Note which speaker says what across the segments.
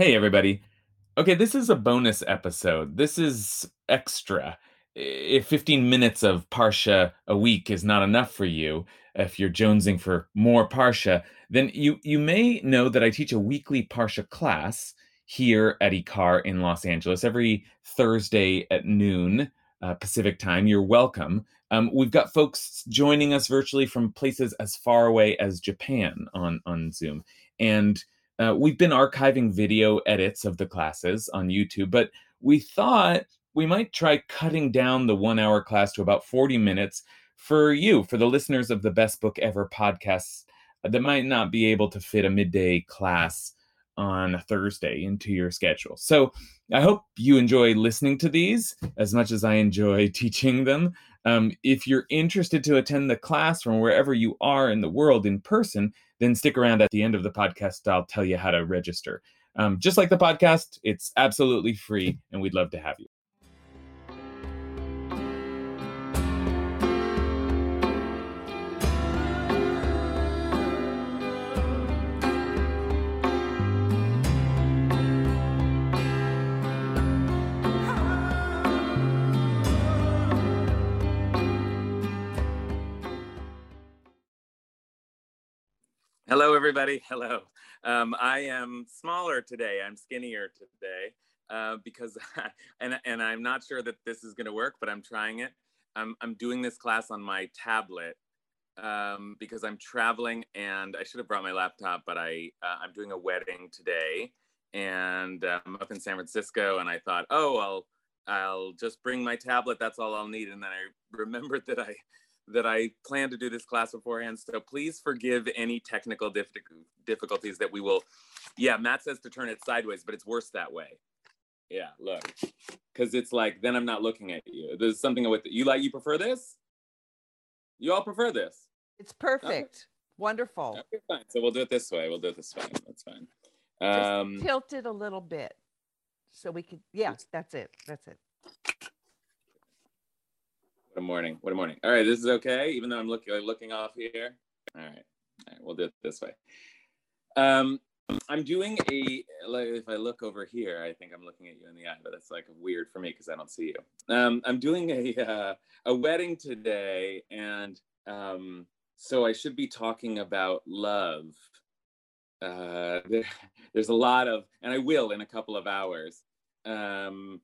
Speaker 1: Hey, everybody. Okay, this is a bonus episode. This is extra. If 15 minutes of Parsha a week is not enough for you, if you're jonesing for more Parsha, then you, you may know that I teach a weekly Parsha class here at IKAR in Los Angeles every Thursday at noon uh, Pacific time. You're welcome. Um, we've got folks joining us virtually from places as far away as Japan on, on Zoom. And uh, we've been archiving video edits of the classes on YouTube, but we thought we might try cutting down the one hour class to about 40 minutes for you, for the listeners of the Best Book Ever podcasts that might not be able to fit a midday class on a Thursday into your schedule. So I hope you enjoy listening to these as much as I enjoy teaching them. Um, if you're interested to attend the class from wherever you are in the world in person, then stick around at the end of the podcast. I'll tell you how to register. Um, just like the podcast, it's absolutely free, and we'd love to have you. Hello, everybody. Hello. Um, I am smaller today. I'm skinnier today uh, because, I, and, and I'm not sure that this is going to work, but I'm trying it. I'm, I'm doing this class on my tablet um, because I'm traveling and I should have brought my laptop, but I, uh, I'm doing a wedding today and I'm up in San Francisco and I thought, oh, I'll, I'll just bring my tablet. That's all I'll need. And then I remembered that I that I plan to do this class beforehand. So please forgive any technical difficulties that we will. Yeah, Matt says to turn it sideways, but it's worse that way. Yeah, look, because it's like then I'm not looking at you. There's something with you like you prefer this. You all prefer this.
Speaker 2: It's perfect. Okay. Wonderful.
Speaker 1: Okay, fine. So we'll do it this way. We'll do it this way. That's fine.
Speaker 2: Um, Just tilt it a little bit so we could. Yeah, that's it. That's it.
Speaker 1: A morning. What a morning. All right, this is okay, even though I'm looking like, looking off here. All right. All right, we'll do it this way. Um, I'm doing a like if I look over here, I think I'm looking at you in the eye, but that's like weird for me because I don't see you. Um, I'm doing a uh, a wedding today, and um, so I should be talking about love. Uh, there, there's a lot of, and I will in a couple of hours. Um,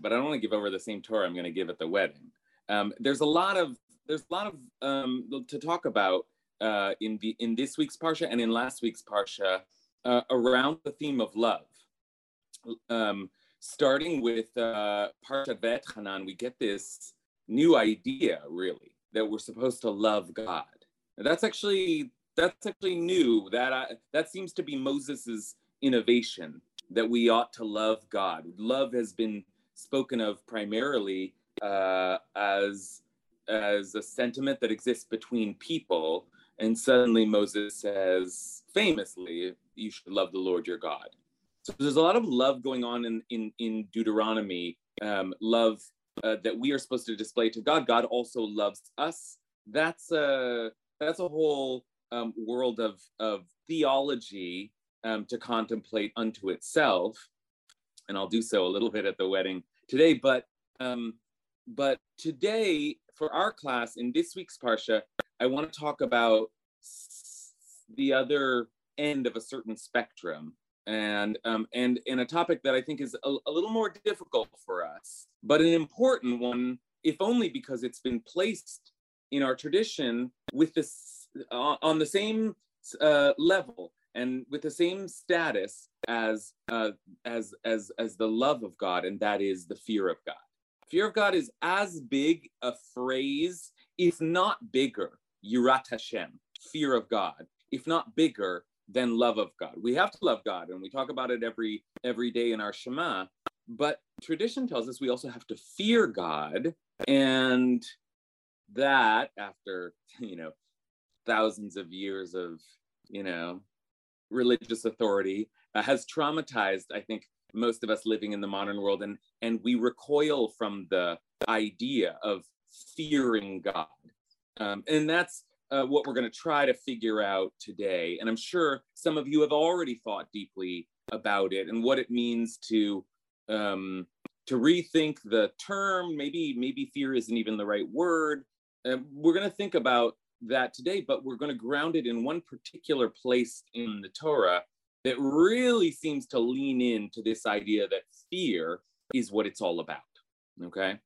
Speaker 1: but I don't want to give over the same tour I'm going to give at the wedding. Um, there's a lot of there's a lot of um, to talk about uh, in the in this week's parsha and in last week's parsha uh, around the theme of love. Um, starting with uh, parsha Va'etchanan, we get this new idea really that we're supposed to love God. That's actually that's actually new. That I, that seems to be Moses's innovation that we ought to love God. Love has been spoken of primarily uh, as as a sentiment that exists between people. And suddenly Moses says, famously, you should love the Lord your God. So there's a lot of love going on in in, in Deuteronomy, um, love uh, that we are supposed to display to God. God also loves us. That's a that's a whole um, world of of theology um, to contemplate unto itself, and I'll do so a little bit at the wedding today. But um, but today, for our class in this week's Parsha, I want to talk about the other end of a certain spectrum and um, and and a topic that I think is a, a, little more difficult for us, but an important one, if only because it's been placed in our tradition with this uh, on the same uh, level and with the same status as uh, as as as the love of God, and that is the fear of God. Fear of God is as big a phrase, if not bigger, Yirat Hashem, fear of God, if not bigger than love of God. We have to love God, and we talk about it every every day in our Shema. But tradition tells us we also have to fear God, and that after you know thousands of years of you know religious authority uh, has traumatized, I think, most of us living in the modern world and and we recoil from the idea of fearing god um, and that's uh, what we're going to try to figure out today. And I'm sure some of you have already thought deeply about it and what it means to um, to rethink the term. Maybe maybe fear isn't even the right word. Uh, we're going to think about that today, but we're going to ground it in one particular place in the Torah that really seems to lean into this idea that fear is what it's all about. Okay.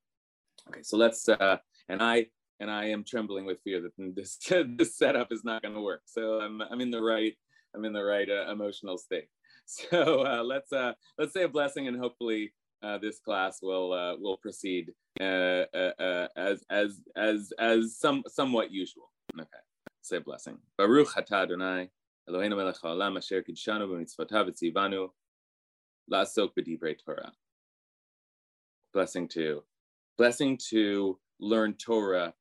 Speaker 1: Okay. So let's, uh, and I, and I am trembling with fear that this, this setup is not going to work. So I'm, I'm in the right, I'm in the right uh, emotional state. So uh, let's, uh, let's say a blessing and hopefully uh, this class will, uh, will proceed uh, uh, uh, as, as, as, as some, somewhat usual. Okay. Say blessing. Baruch Adonai, Eloheinu melech haolam asher kidshanu b'mitzvotav v'tzivanu la'asok b'divrei Torah. Blessing to, blessing to learn Torah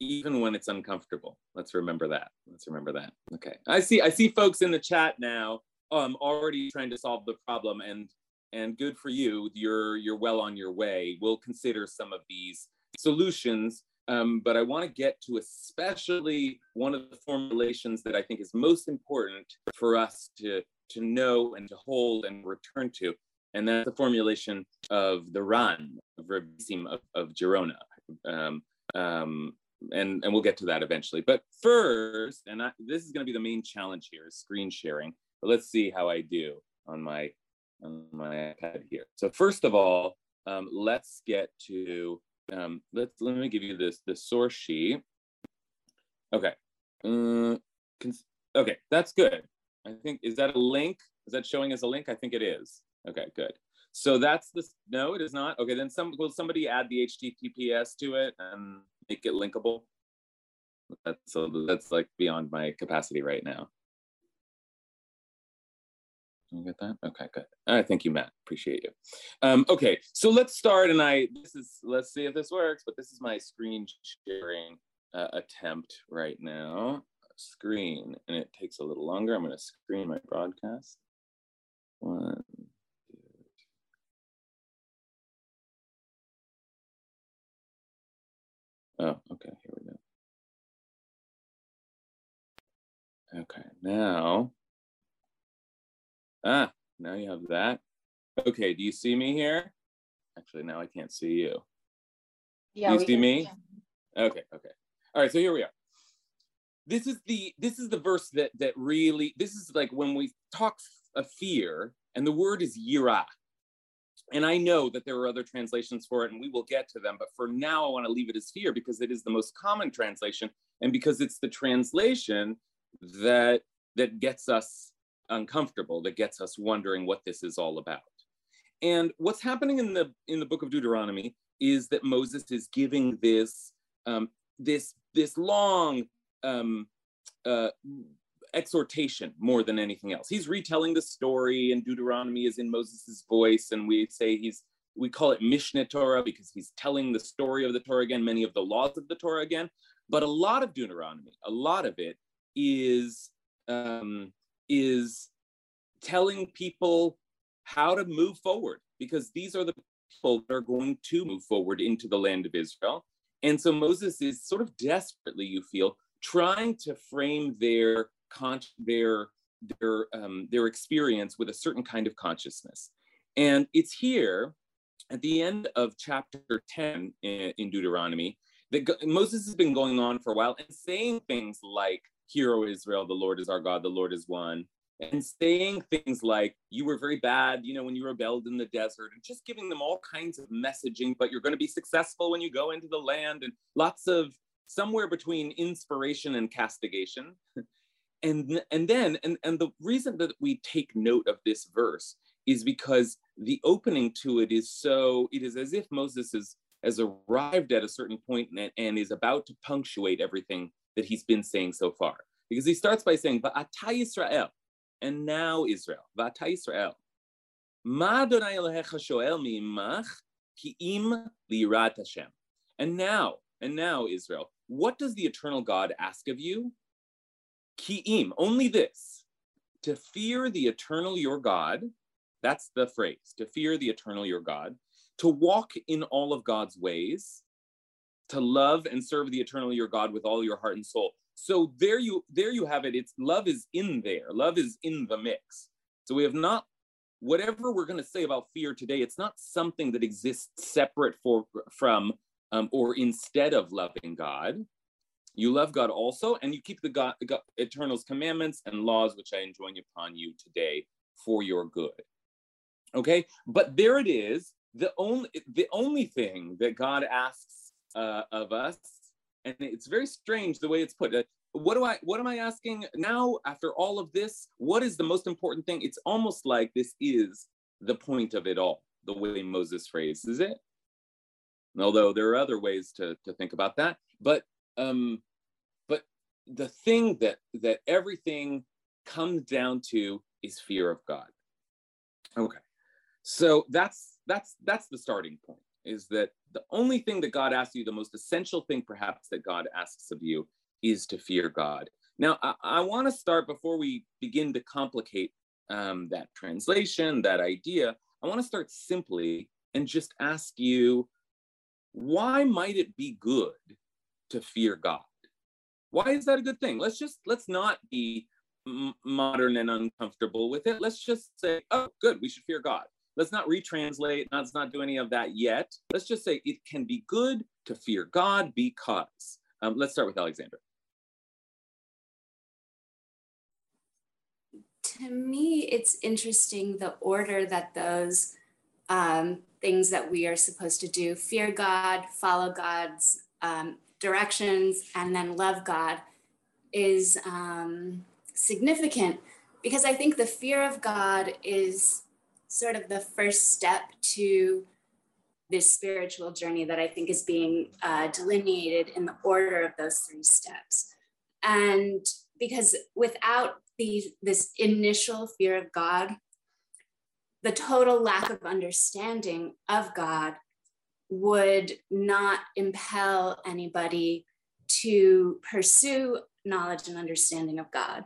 Speaker 1: even when it's uncomfortable. Let's remember that. Let's remember that. Okay. I see I see folks in the chat now um already trying to solve the problem and and good for you. You're you're well on your way. We'll consider some of these solutions um, but I want to get to especially one of the formulations that I think is most important for us to, to know and to hold and return to. And that's the formulation of the Ran, of Rebbesim of, of Gerona. Um, um, and, and we'll get to that eventually. But first, and I, this is going to be the main challenge here, is screen sharing. But let's see how I do on my on my iPad here. So first of all, um, let's get to um, let's let me give you this the source sheet. Okay. Uh, okay, that's good. I think is that a link? Is that showing as a link? I think it is. Okay, good. So that's the no, it is not. Okay, then some will somebody add the HTTPS to it and make it linkable? That's so that's like beyond my capacity right now. You get that? Okay, good. All right, thank you, Matt. Appreciate you. Um, okay, so let's start, and I this is let's see if this works. But this is my screen sharing uh, attempt right now. Screen, and it takes a little longer. I'm going to screen my broadcast. One, Oh, okay, here we go. Okay, now Ah, now you have that. Okay, do you see me here? Actually, now I can't see you. Yeah. Do you see me? Okay, okay. All right, so here we are. This is the this is the verse that that really this is like when we talk of fear, and the word is yira. And I know that there are other translations for it, and we will get to them. But for now, I want to leave it as fear because it is the most common translation, and because it's the translation that that gets us uncomfortable that gets us wondering what this is all about. And what's happening in the in the book of Deuteronomy is that Moses is giving this um, this this long um, uh, exhortation more than anything else. He's retelling the story, and Deuteronomy is in Moses's voice, and we say he's we call it Mishneh Torah because he's telling the story of the Torah again, many of the laws of the Torah again. But a lot of Deuteronomy, a lot of it is um, is telling people how to move forward because these are the people that are going to move forward into the land of Israel. And so Moses is sort of desperately, you feel, trying to frame their con- their their um, their experience with a certain kind of consciousness. And it's here at the end of chapter 10 in, in Deuteronomy that Moses has been going on for a while and saying things like, Hear, O Israel, the Lord is our God, the Lord is one. And saying things like, you were very bad, you know, when you rebelled in the desert, and just giving them all kinds of messaging, but you're going to be successful when you go into the land, and lots of somewhere between inspiration and castigation. and, and then, and, and the reason that we take note of this verse is because the opening to it is so, it is as if Moses is, has arrived at a certain point and, and is about to punctuate everything that he's been saying so far. Because he starts by saying, Va'ata Yisrael, and now Israel, Va'ata Yisrael. Ma Adonai Elohecha shoel mi'imach ki im lirat Hashem. And now, and now Israel, what does the eternal God ask of you? Ki'im, only this, to fear the eternal your God, that's the phrase, to fear the eternal your God, to walk in all of God's ways, to love and serve the eternal your God with all your heart and soul. so there you there you have it. It's love is in there. Love is in the mix. So we have not whatever we're going to say about fear today. It's not something that exists separate for from um, or instead of loving God. You love God also, and you keep the God, God eternal's commandments and laws which I enjoin upon you today for your good. Okay, but there it is. The only the only thing that God asks uh, of us, and it's very strange the way it's put. Uh, what do I what am I asking now after all of this? What is the most important thing? It's almost like this is the point of it all, the way Moses phrases it. Although there are other ways to, to think about that. But um, but the thing that that everything comes down to is fear of God. Okay. So that's that's that's the starting point is that the only thing that God asks you, the most essential thing perhaps that God asks of you is to fear God. Now, I, I want to start before we begin to complicate um, that translation, that idea. I want to start simply and just ask you why might it be good to fear God? Why is that a good thing? Let's just let's not be modern and uncomfortable with it. Let's just say, oh, good, we should fear God. Let's not retranslate. Let's not do any of that yet. Let's just say it can be good to fear God because. Um, let's start with Alexander.
Speaker 3: To me, it's interesting the order that those um, things that we are supposed to do fear God, follow God's um, directions, and then love God is um, significant because I think the fear of God is sort of the first step to this spiritual journey that I think is being uh, delineated in the order of those three steps. And because without the, this initial fear of God, the total lack of understanding of God would not impel anybody to pursue knowledge and understanding of God.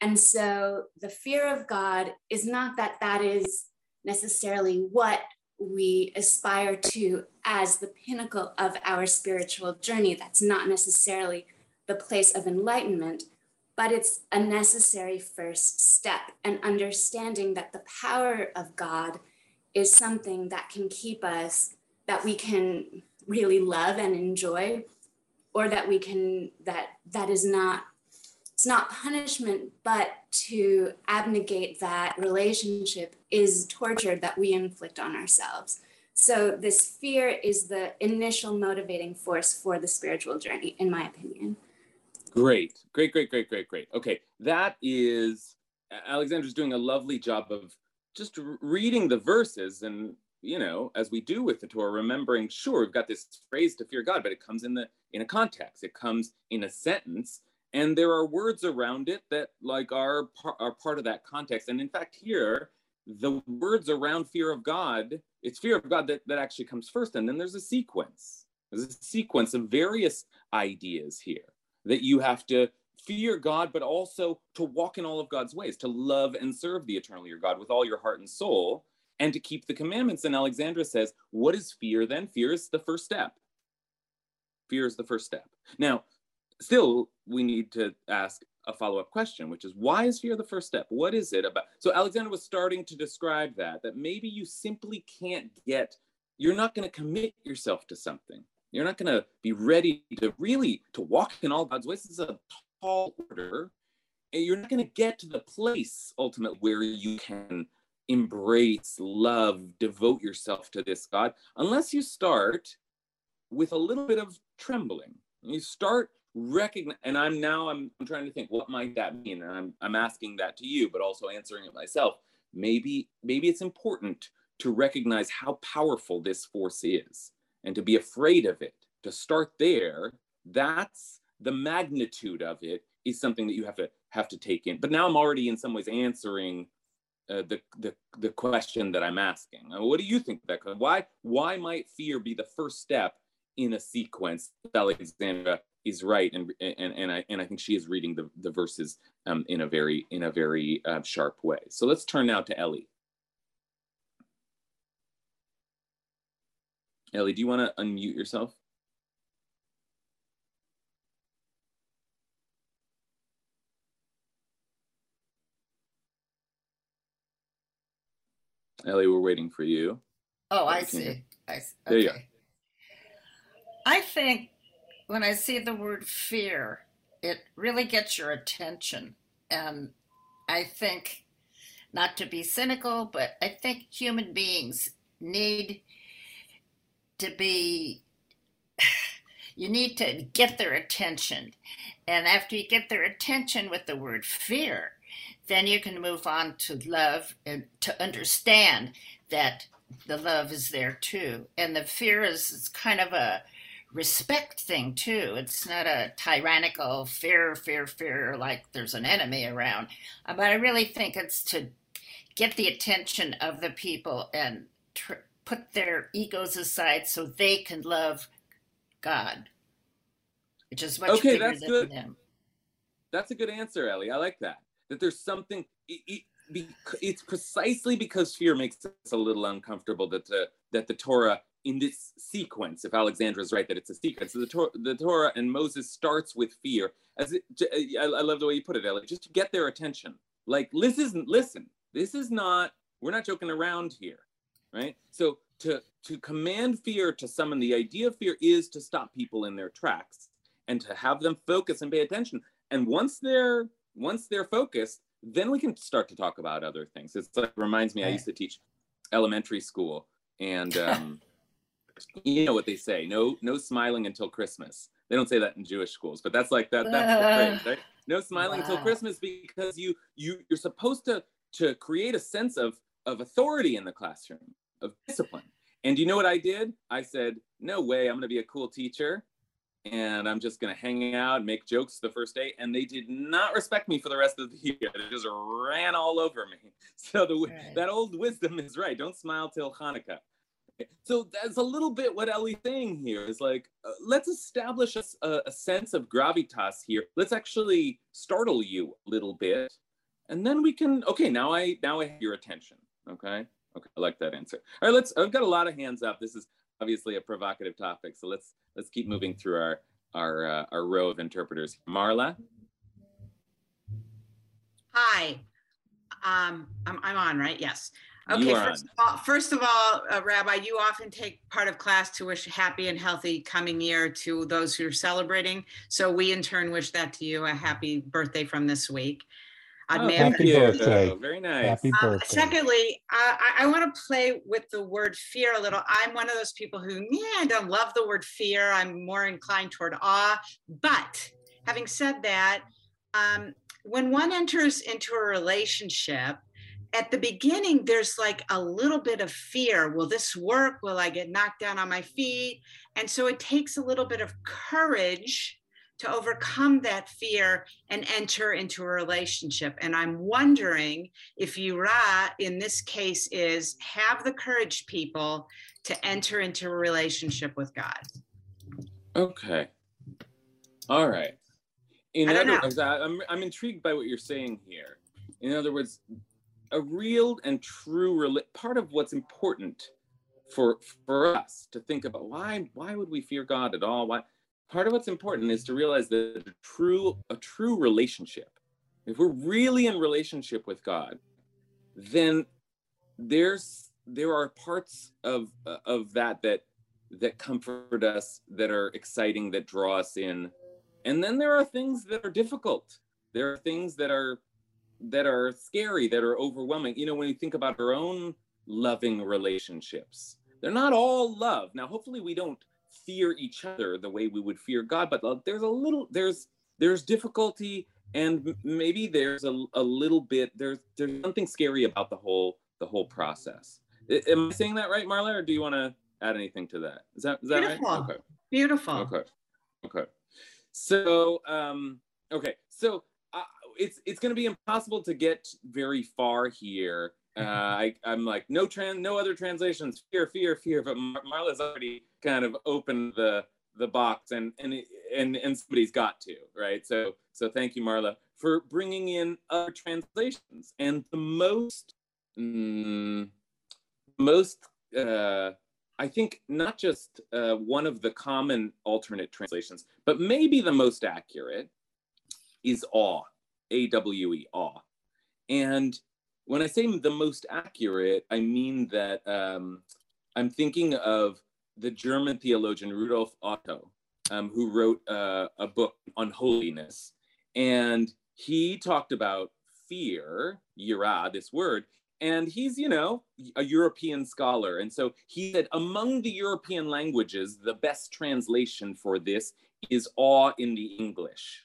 Speaker 3: And so the fear of God is not that that is necessarily what we aspire to as the pinnacle of our spiritual journey. That's not necessarily the place of enlightenment, but it's a necessary first step and understanding that the power of God is something that can keep us, that we can really love and enjoy, or that we can, that that is not it's not punishment, but to abnegate that relationship is torture that we inflict on ourselves. So, this fear is the initial motivating force for the spiritual journey, in my opinion.
Speaker 1: Great, great, great, great, great, great. Okay, that is Alexandra's doing a lovely job of just reading the verses and you know as we do with the torah remembering sure we've got this phrase to fear god but it comes in the in a context it comes in a sentence and there are words around it that like are, are part of that context. And in fact here the words around fear of god it's fear of god that, that actually comes first. And then there's a sequence. There's a sequence of various ideas here that you have to fear god but also to walk in all of god's ways to love and serve the eternal your god with all your heart and soul and to keep the commandments. And alexandra says what is fear then? Fear is the first step. Fear is the first step. Now still we need to ask a follow-up question which is why is fear the first step? What is it about so alexander was starting to describe that that maybe you simply can't get you're not going to commit yourself to something. You're not going to be ready to really to walk in all god's ways. This is a tall order and you're not going to get to the place ultimately where you can embrace love devote yourself to this god unless you start with a little bit of trembling. You start recognize and i'm now I'm, I'm trying to think what might that mean? And I'm, I'm asking that to you but also answering it myself. Maybe maybe it's important to recognize how powerful this force is and to be afraid of it. To start there that's the magnitude of it is something that you have to have to take in. But now i'm already in some ways answering uh, the, the the question that i'm asking. Uh, what do you think becca? Why why might fear be the first step in a sequence alexandra is right, and and and I and I think she is reading the the verses um, in a very in a very uh, sharp way. So let's turn now to Ellie. Ellie, do you want to unmute yourself? Ellie, we're waiting for you.
Speaker 4: Oh, I see. I see. Okay.
Speaker 1: There you
Speaker 4: go. I think when I see the word fear, it really gets your attention. And I think, not to be cynical, but I think human beings need to be, you need to get their attention. And after you get their attention with the word fear, then you can move on to love and to understand that the love is there too. And the fear is, kind of a respect thing too. It's not a tyrannical fear, fear, fear, like there's an enemy around. Uh, But I really think it's to get the attention of the people and tr- put their egos aside so they can love God, which is much
Speaker 1: Okay,
Speaker 4: bigger
Speaker 1: that's
Speaker 4: than
Speaker 1: good.
Speaker 4: them.
Speaker 1: That's a good answer, Ellie. I like that. That there's something. It, it, it's precisely because fear makes us a little uncomfortable that the that the Torah in this sequence, if Alexandra is right, that it's a sequence. The, Tor- the Torah and Moses starts with fear. As it, I, I love the way you put it, Ellie. Just to get their attention. Like this isn't. Listen, this is not. We're not joking around here, right? So to to command fear, to summon the idea of fear, is to stop people in their tracks and to have them focus and pay attention. And once they're once they're focused, then we can start to talk about other things. It's like reminds me, I used to teach elementary school, and um, you know what they say: no, no smiling until Christmas. They don't say that in Jewish schools, but that's like that. That's the phrase, right? No smiling until Christmas because you you you're supposed to to create a sense of of authority in the classroom, of discipline. And you know what I did? I said, no way, I'm going to be a cool teacher and I'm just going to hang out and make jokes the first day. And they did not respect me for the rest of the year. They just ran all over me. So the,
Speaker 4: Right.
Speaker 1: that old wisdom is right. Don't smile till Hanukkah. So that's a little bit what Ellie's saying here is like, uh, let's establish a sense of gravitas here. Let's actually startle you a little bit. And then we can, okay, now I, now I have your attention. Okay. Okay. I like that answer. All right. Let's, I've got a lot of hands up. This is obviously a provocative topic. So let's, let's keep moving through our, our, uh, our row of interpreters. Marla.
Speaker 5: Hi. Um, I'm, I'm on, right? Yes.
Speaker 1: You
Speaker 5: Okay,
Speaker 1: are
Speaker 5: first of all, first of all, uh, Rabbi, you often take part of class to wish happy and healthy coming year to those who are celebrating. So we in turn wish that to you, a happy birthday from this week.
Speaker 1: Oh,
Speaker 5: Admit-
Speaker 1: thank
Speaker 6: Happy
Speaker 1: you.
Speaker 6: birthday.
Speaker 1: Very nice.
Speaker 6: Happy
Speaker 5: Uh,
Speaker 6: birthday.
Speaker 5: secondly, uh, I, I want to play with the word fear a little. I'm one of those people who, yeah, I don't love the word fear. I'm more inclined toward awe. But having said that, um, when one enters into a relationship, at the beginning, there's like a little bit of fear. Will this work? Will I get knocked down on my feet? And so it takes a little bit of courage to overcome that fear and enter into a relationship. And I'm wondering if Yira in this case is have the courage, people, to enter into a relationship with God.
Speaker 1: Okay. All right. In other
Speaker 5: know.
Speaker 1: words, I, I'm I'm intrigued by what you're saying here. In other words, a real and true part of what's important for for us to think about why why would we fear God at all? Why part of what's important is to realize that a true a true relationship. If we're really in relationship with God, then there's there are parts of of that that that comfort us, that are exciting, that draw us in. And then there are things that are difficult. There are things that are that are scary, that are overwhelming. You know, when you think about our own loving relationships, they're not all love. Now, hopefully we don't fear each other the way we would fear God, but uh, there's a little there's there's difficulty and maybe there's a, a little bit there's there's something scary about the whole the whole process. I- Am I saying that right, Marla, or do you want to add anything to that? Is that is that
Speaker 5: Beautiful.
Speaker 1: right? Okay.
Speaker 5: Beautiful.
Speaker 1: Okay. Okay. So um okay. So it's it's going to be impossible to get very far here. Uh, I I'm like no trans no other translations. Fear fear fear. But Mar- Marla's already kind of opened the the box and and it- and and somebody's got to right. So so thank you Marla for bringing in other translations and the most mm, most uh, I think not just uh, one of the common alternate translations, but maybe the most accurate is awe, A W E, awe. And when I say the most accurate, I mean that um, I'm thinking of the German theologian Rudolf Otto, um, who wrote uh, a book on holiness. And he talked about fear, yira, this word, and he's, you know, a European scholar. And so he said, among the European languages, the best translation for this is awe in the English.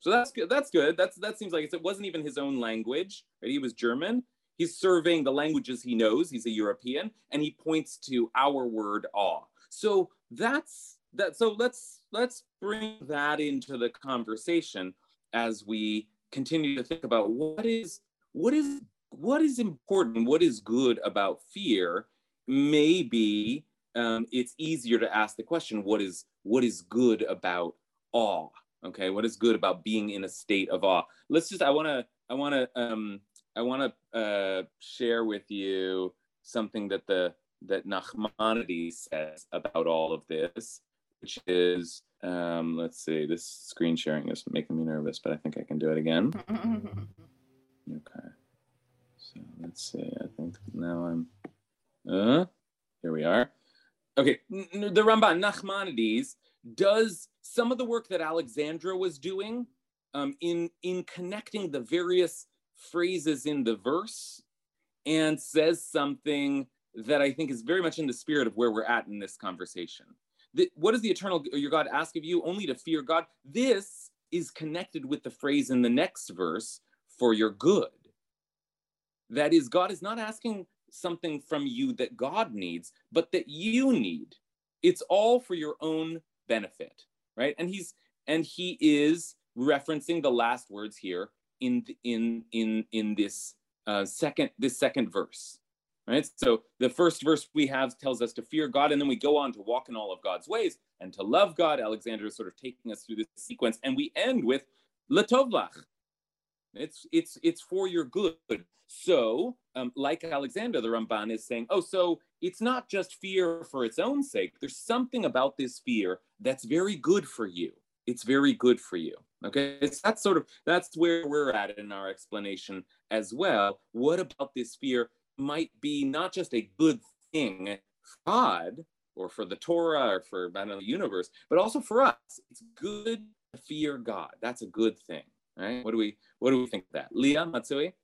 Speaker 1: So that's good. That's good. That's that seems like it wasn't even his own language. Right? He was German. He's surveying the languages he knows. He's a European, and he points to our word awe. So that's that. So let's let's bring that into the conversation as we continue to think about what is what is what is important, what is good about fear. Maybe um, it's easier to ask the question, what is what is good about awe? Okay, what is good about being in a state of awe? Let's just. I want to. I want to. Um, I want to uh, share with you something that the that Nachmanides says about all of this, which is, um, let's see, this screen sharing is making me nervous, but I think I can do it again. okay. So let's see. I think now I'm. Uh, here we are. Okay, the Ramban Nachmanides does some of the work that Alexandra was doing um, in in connecting the various phrases in the verse, and says something that I think is very much in the spirit of where we're at in this conversation. The, what does the eternal your God ask of you? Only to fear God. This is connected with the phrase in the next verse for your good. That is, God is not asking something from you that God needs, but that you need. It's all for your own benefit, right? And he's and he is referencing the last words here in in in in this uh, second this second verse, right? So the first verse we have tells us to fear God, and then we go on to walk in all of God's ways and to love God. Alexander is sort of taking us through this sequence, and we end with letovlach. It's it's it's for your good. So, um, like Alexander, the Ramban is saying, oh, so it's not just fear for its own sake. There's something about this fear that's very good for you. It's very good for you. Okay, it's that's sort of that's where we're at in our explanation as well. What about this fear might be not just a good thing for God or for the Torah or for know, the universe, but also for us. It's good to fear God. That's a good thing, right? What do we what do we think of that? Leah Matsui?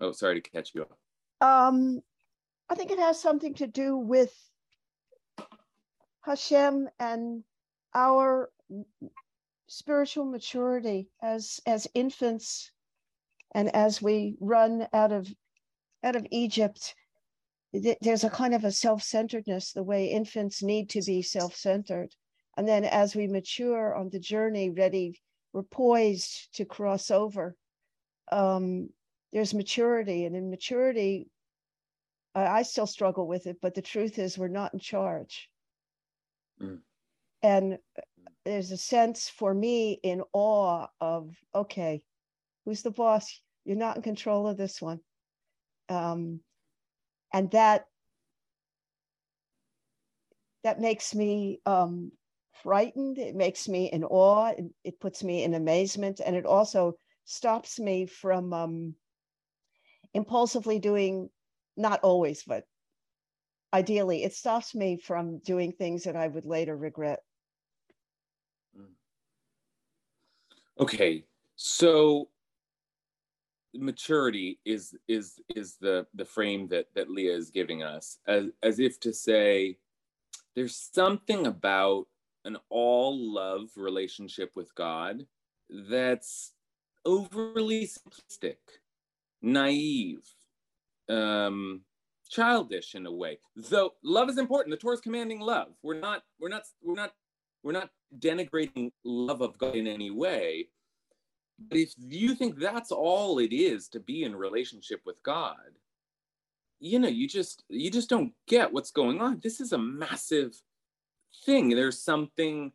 Speaker 1: Oh, sorry to catch you up.
Speaker 2: Um, I think it has something to do with Hashem and our spiritual maturity as as infants and as we run out of out of Egypt there's a kind of a self-centeredness the way infants need to be self-centered and then as we mature on the journey ready we're poised to cross over. Um, there's maturity and in maturity I, I still struggle with it but the truth is we're not in charge. Mm. and there's a sense for me in awe of okay who's the boss? You're not in control of this one. Um, and that that makes me um, frightened it makes me in awe it, it, puts me in amazement and it also stops me from um, impulsively doing, not always, but ideally, it stops me from doing things that I would later regret. Mm.
Speaker 1: Okay, so maturity is is is the the frame that that Leah is giving us as as if to say there's something about an all love relationship with God that's overly simplistic naive, um, childish in a way. Though love is important. The Torah is commanding love. We're not, we're not, we're not, we're not denigrating love of God in any way. But if you think that's all it is to be in relationship with God, you know, you just you just don't get what's going on. This is a massive thing. There's something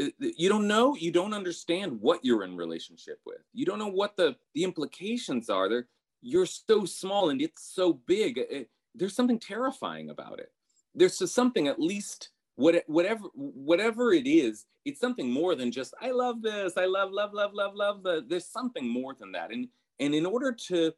Speaker 1: uh, you don't know you don't understand what you're in relationship with. You don't know what the the implications are. There you're so small and it's so big. It, there's something terrifying about it. There's something at least what, whatever whatever it is it's something more than just i love this i love love love love love the, there's something more than that. And And in order to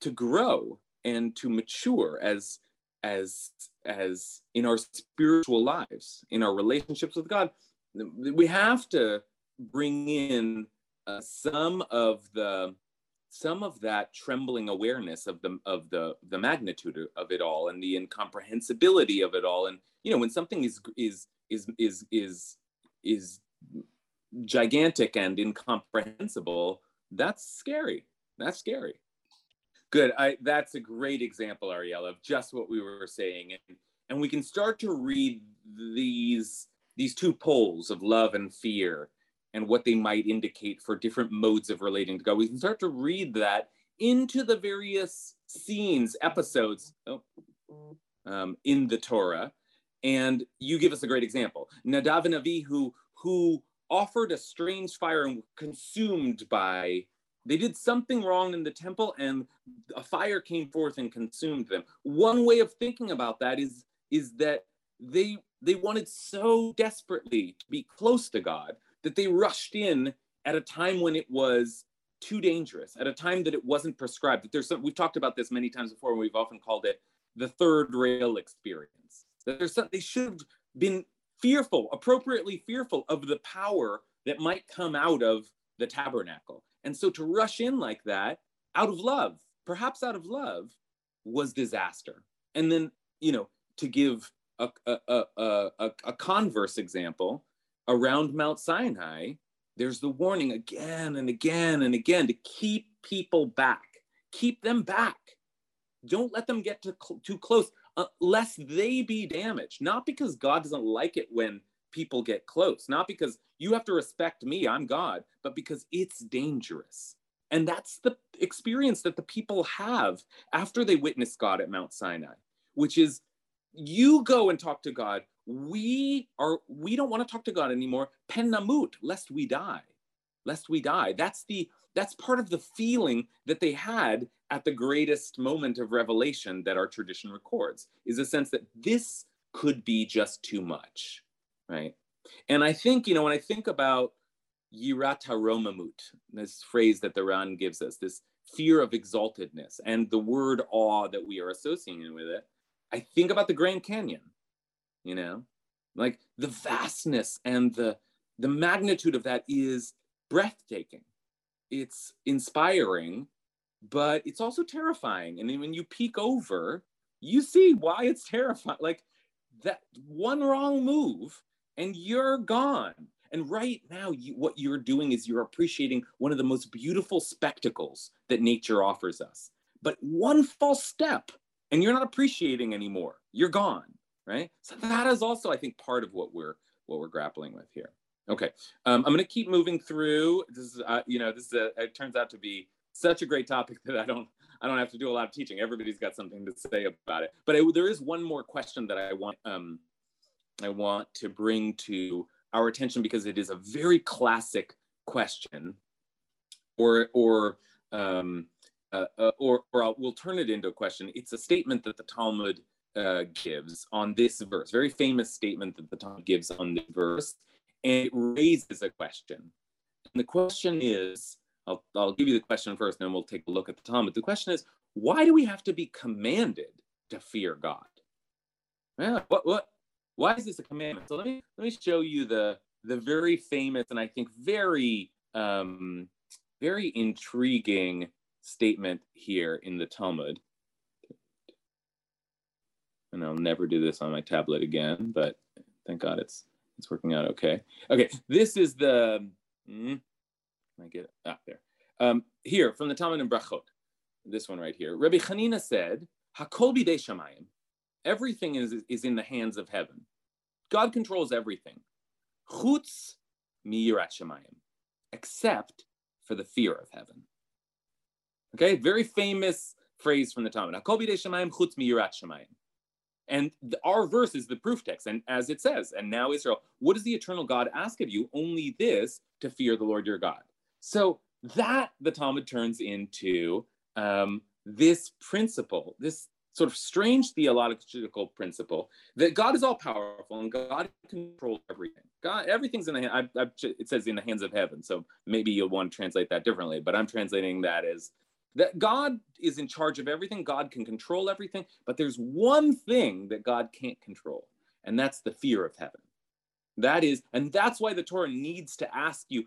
Speaker 1: to grow and to mature as as as in our spiritual lives, in our relationships with God, we have to bring in uh, some of the some of that trembling awareness of the of the the magnitude of it all and the incomprehensibility of it all. And you know when something is is is is is is gigantic and incomprehensible that's scary. That's scary good i that's a great example ariel of just what we were saying and and we can start to read these these two poles of love and fear and what they might indicate for different modes of relating to God. We can start to read that into the various scenes, episodes oh, um, in the Torah. And you give us a great example. Nadav and Avihu, who, who offered a strange fire and were consumed by, they did something wrong in the temple and a fire came forth and consumed them. One way of thinking about that is, is that they, they wanted so desperately to be close to God that they rushed in at a time when it was too dangerous, at a time that it wasn't prescribed. That there's some, we've talked about this many times before, and we've often called it the third rail experience. That there's some, they should have been fearful, appropriately fearful of the power that might come out of the tabernacle. And so to rush in like that, out of love, perhaps out of love, was disaster. And then, you know, to give a, a, a, a, converse example, around Mount Sinai, there's the warning again and again and again to keep people back, keep them back. Don't let them get to cl- too close, uh, lest they be damaged. Not because God doesn't like it when people get close, not because you have to respect me, I'm God, but because it's dangerous. And that's the experience that the people have after they witness God at Mount Sinai, which is you go and talk to God. We are we don't want to talk to god anymore. Pen namut lest we die lest we die. That's the that's part of the feeling that they had at the greatest moment of revelation that our tradition records is a sense that this could be just too much right? And i think you know when i think about yirata romamut this phrase that the ran gives us this fear of exaltedness and the word awe that we are associating with it i think about the grand canyon you know? Like the vastness and the the magnitude of that is breathtaking. It's inspiring but it's also terrifying. And when you peek over you see why it's terrifying. Like that one wrong move and you're gone and right now you, what you're doing is you're appreciating one of the most beautiful spectacles that nature offers us but one false step and you're not appreciating anymore you're gone right? So that is also, I think, part of what we're what we're grappling with here. Okay, um, I'm going to keep moving through. This is, uh, you know, this is a, it turns out to be such a great topic that I don't I don't have to do a lot of teaching. Everybody's got something to say about it. But I, there is one more question that I want um, I want to bring to our attention because it is a very classic question, or or um, uh, uh, or or I'll, we'll turn it into a question. It's a statement that the Talmud uh, gives on this verse, very famous statement that the Talmud gives on the verse, and it raises a question. And the question is, I'll, I'll give you the question first, and then we'll take a look at the Talmud. The question is, why do we have to be commanded to fear God? Yeah, what, what, why is this a commandment? So let me let me show you the the very famous and I think very um, very intriguing statement here in the Talmud and I'll never do this on my tablet again, but thank God it's it's working out okay. Okay, this is the, mm, I get it? Ah, there. Um, here from the Talmud in Brachot, this one right here. Rabbi Chanina said, Hakol bidei shamayim, everything is, is in the hands of heaven. God controls everything. Chutz miyirat shamayim, except for the fear of heaven. Okay, very famous phrase from the Talmud. Chutz shamayim. And our verse is the proof text. And as it says, and now Israel, what does the eternal God ask of you? Only this to fear the Lord your God. So that the Talmud turns into um, this principle, this sort of strange theological principle that God is all powerful and God controls everything. God, everything's in the hand. I, I, it says in the hands of heaven. So maybe you'll want to translate that differently, but I'm translating that as that God is in charge of everything. God can control everything, but there's one thing that God can't control, and that's the fear of heaven. That is, and that's why the Torah needs to ask you,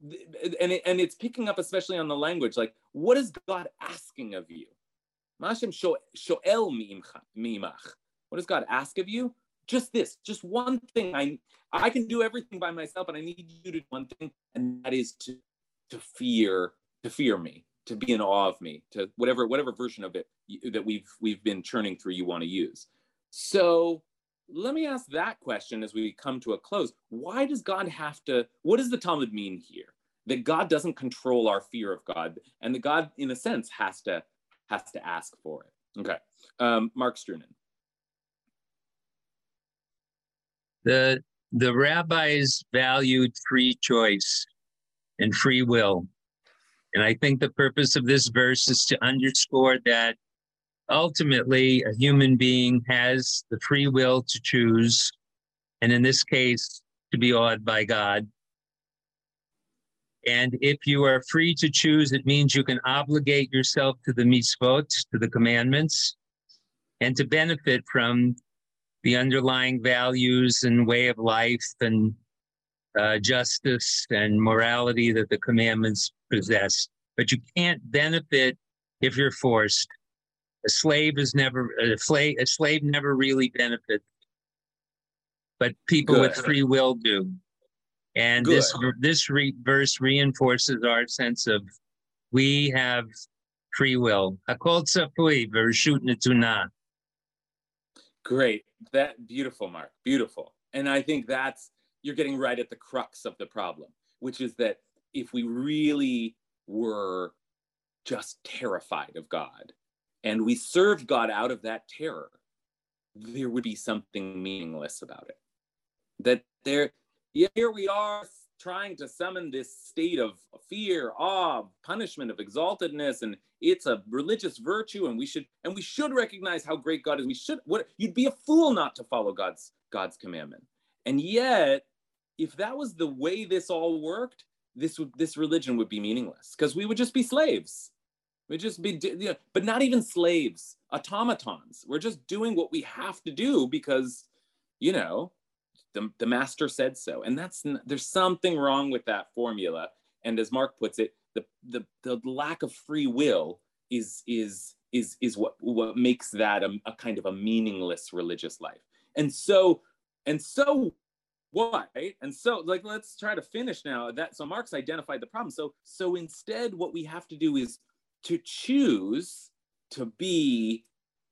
Speaker 1: and it, and it's picking up especially on the language. Like, what is God asking of you? What does God ask of you? Just this, just one thing. I I can do everything by myself, and I need you to do one thing, and that is to to fear to fear me, to be in awe of me, to whatever whatever version of it that we've we've been churning through you want to use. So let me ask that question as we come to a close. Why does God have to? What does the Talmud mean here? That God doesn't control our fear of God, and that God, in a sense, has to has to ask for it. Okay, um, Mark Strunen.
Speaker 6: The the rabbis valued free choice and free will. And I think the purpose of this verse is to underscore that ultimately a human being has the free will to choose, and in this case, to be awed by God. And if you are free to choose, it means you can obligate yourself to the mitzvot, to the commandments, and to benefit from the underlying values and way of life and uh, justice and morality that the commandments possess. But you can't benefit if you're forced. A slave is never a slave. A slave never really benefits, but people Good. with free will do. And Good. this this re- verse reinforces our sense of we have free will. Hakol tzafui v'reshut netuna.
Speaker 1: Great. That beautiful, Mark. Beautiful. And I think that's you're getting right at the crux of the problem, which is that if we really were just terrified of God and we served God out of that terror, there would be something meaningless about it. That there, yeah, here we are trying to summon this state of fear, awe, punishment, of exaltedness, and it's a religious virtue, and we should and we should recognize how great God is. We should what you'd be a fool not to follow God's God's commandment. And yet, if that was the way this all worked, this would this religion would be meaningless because we would just be slaves. We'd just be, you know, but not even slaves, automatons. We're just doing what we have to do because, you know, the, the master said so. And that's there's something wrong with that formula. And as Mark puts it, the the, the lack of free will is is is is what what makes that a, a kind of a meaningless religious life. And so and so what right? and so like let's try to finish now that so mark's identified the problem so so instead what we have to do is to choose to be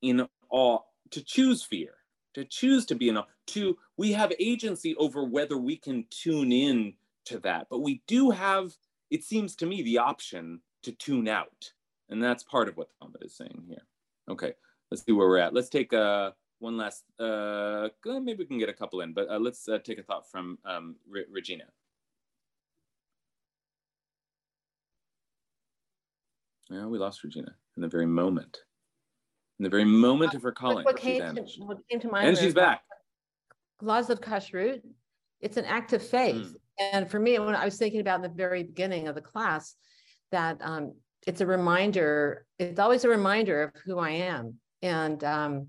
Speaker 1: in awe to choose fear to choose to be awe to we have agency over whether we can tune in to that. But we do have it seems to me the option to tune out. And that's part of what Talmud is saying here. Okay let's see where we're at. Let's take a one last uh maybe we can get a couple in but uh, let's uh, take a thought from um, Re regina. Yeah we lost regina in the very moment in the very moment of her calling
Speaker 7: what, came to, what came to mind
Speaker 1: and she's back.
Speaker 7: Laws of kashrut it's an act of faith. Mm. and for me when i was thinking about in the very beginning of the class that um, it's a reminder it's always a reminder of who i am. And um,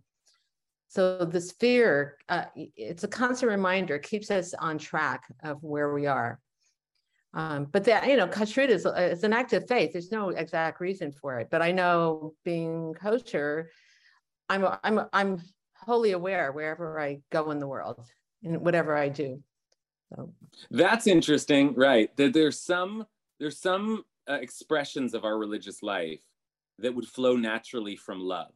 Speaker 7: so this fear uh, it's a constant reminder keeps us on track of where we are um, but that you know kashrut is, is an act of faith. There's no exact reason for it but i know being kosher i'm i'm i'm wholly aware wherever i go in the world and whatever i do so.
Speaker 1: That's interesting right that there's some there's some uh, expressions of our religious life that would flow naturally from love.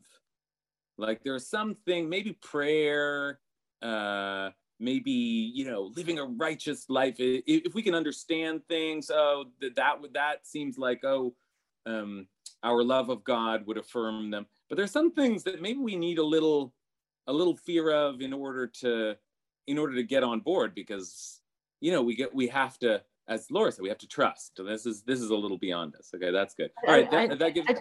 Speaker 1: Like there's something, maybe prayer, uh, maybe you know, living a righteous life. If, if we can understand things, oh, that that would that seems like oh, um, our love of God would affirm them. But there's some things that maybe we need a little, a little fear of in order to, in order to get on board because you know we get we have to as Laura said, we have to trust. So this is this is a little beyond us. Okay, that's good. All right, that, I, that gives. I,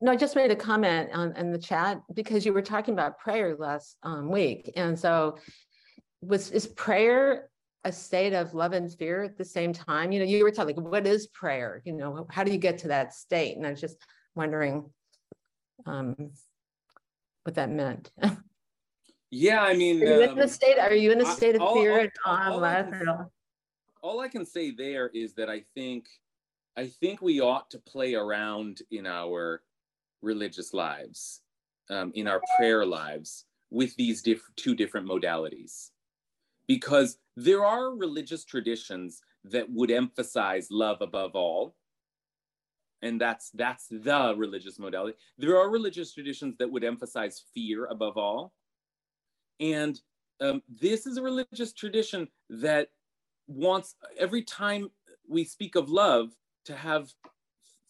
Speaker 7: no, I just made a comment on in the chat because you were talking about prayer last um, week, and so was is prayer a state of love and fear at the same time? You know, you were talking like, what is prayer? You know, how do you get to that state? And I was just wondering um, what that meant.
Speaker 1: Yeah, I mean,
Speaker 7: are you in
Speaker 1: um,
Speaker 7: a state? Are you in a
Speaker 1: I-
Speaker 7: state of
Speaker 1: all-
Speaker 7: fear?
Speaker 1: all-
Speaker 7: and
Speaker 1: all I can
Speaker 7: love,
Speaker 1: all I can say there is that I think I think we ought to play around in our religious lives, um, in our prayer lives, with these diff- two different modalities, because there are religious traditions that would emphasize love above all, and that's that's the religious modality. There are religious traditions that would emphasize fear above all, and um, this is a religious tradition that wants every time we speak of love to have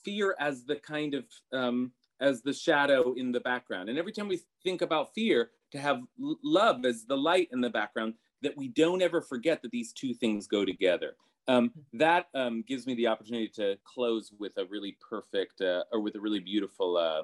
Speaker 1: fear as the kind of um, as the shadow in the background. And every time we think about fear to have love as the light in the background that we don't ever forget that these two things go together um, that um, gives me the opportunity to close with a really perfect uh, or with a really beautiful uh,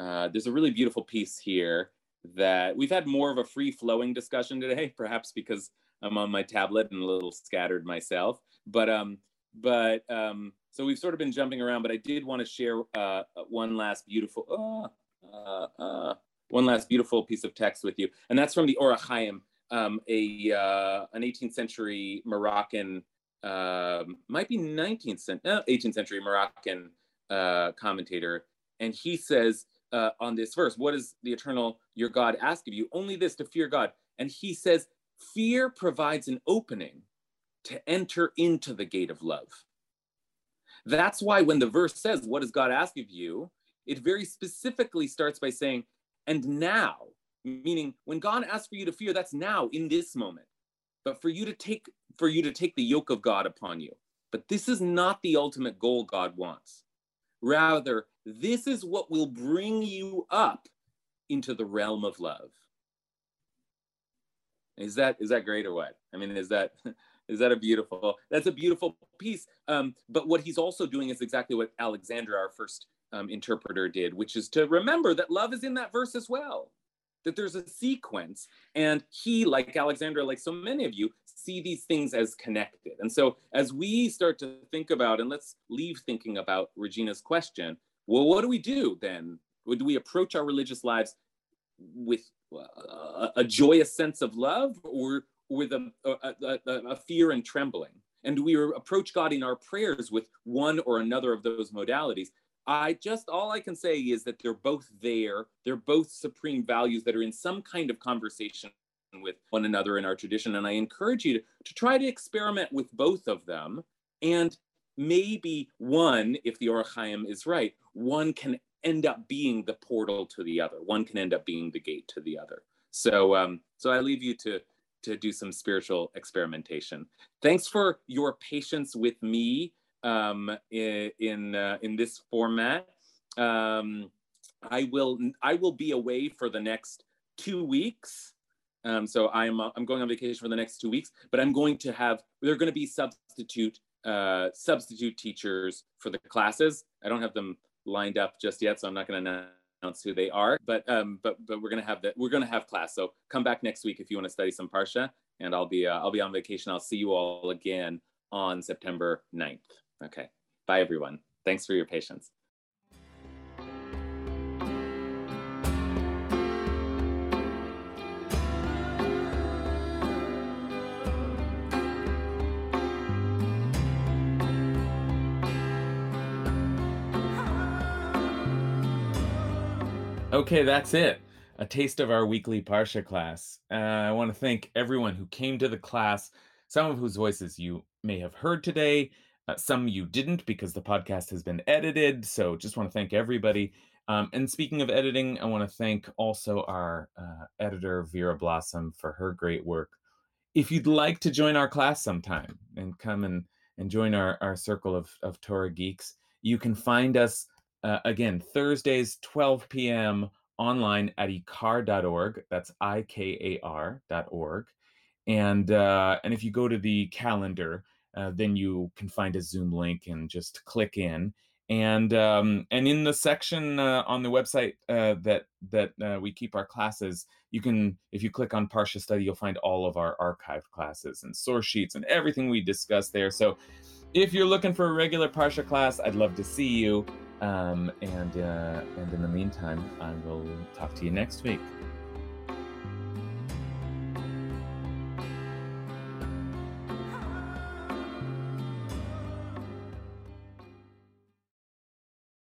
Speaker 1: uh, there's a really beautiful piece here that we've had more of a free flowing discussion today perhaps because I'm on my tablet and a little scattered myself. But um, but um, so we've sort of been jumping around. But I did want to share uh, one last beautiful uh, uh, uh, one last beautiful piece of text with you, and that's from the Or HaChaim, um, a uh, an 18th century Moroccan, um, might be 19th century, uh, 18th century Moroccan uh, commentator, and he says uh, on this verse, "What does the eternal your God ask of you? Only this to fear God." And he says fear provides an opening to enter into the gate of love. That's why when the verse says, What does God ask of you? it very specifically starts by saying, And now, meaning when God asks for you to fear, that's now in this moment. But for you to take for you to take the yoke of God upon you. But this is not the ultimate goal God wants. Rather, this is what will bring you up into the realm of love. Is that is that great or what? I mean, is that is that a beautiful? That's a beautiful piece. Um, but what he's also doing is exactly what Alexandra, our first um, interpreter, did, which is to remember that love is in that verse as well. That there's a sequence, and he, like Alexandra, like so many of you, see these things as connected. And so, as we start to think about, and let's leave thinking about Regina's question, well, what do we do then? Do we approach our religious lives with uh, a joyous sense of love or with a, a, a, a, fear and trembling? And do we approach God in our prayers with one or another of those modalities? I just, all I can say is that they're both there. They're both supreme values that are in some kind of conversation with one another in our tradition. And I encourage you to, to try to experiment with both of them. And maybe one, if the Or HaChaim is right, one can end up being the portal to the other. One can end up being the gate to the other. So, um, so I leave you to to do some spiritual experimentation. Thanks for your patience with me um, in in, uh, in this format. Um, I will I will be away for the next two weeks. Um, so I'm uh, I'm going on vacation for the next two weeks, but I'm going to have there are going to be substitute uh, substitute teachers for the classes. I don't have them lined up just yet, so I'm not going to announce who they are. But um, but but we're going to have that. We're going to have class. So come back next week if you want to study some parsha, and I'll be uh, I'll be on vacation. I'll see you all again on September 9th. Okay. Bye everyone. Thanks for your patience. Okay, that's it. A taste of our weekly Parsha class. Uh, I want to thank everyone who came to the class, some of whose voices you may have heard today, uh, some you didn't because the podcast has been edited. So just want to thank everybody. Um, and speaking of editing, I want to thank also our uh, editor, Vera Blossom, for her great work. If you'd like to join our class sometime and come and, and join our, our circle of, of Torah geeks, you can find us uh, again Thursdays, 12 p.m. online at ikar.org. That's I K A R.org. And, uh, and if you go to the calendar, uh, then you can find a Zoom link and just click in. and um, and in the section uh, on the website uh, that that uh, we keep our classes, you can if you click on Parsha Study, you'll find all of our archived classes and source sheets and everything we discussed there. So if you're looking for a regular Parsha class, I'd love to see you. Um, and uh, and in the meantime, I will talk to you next week.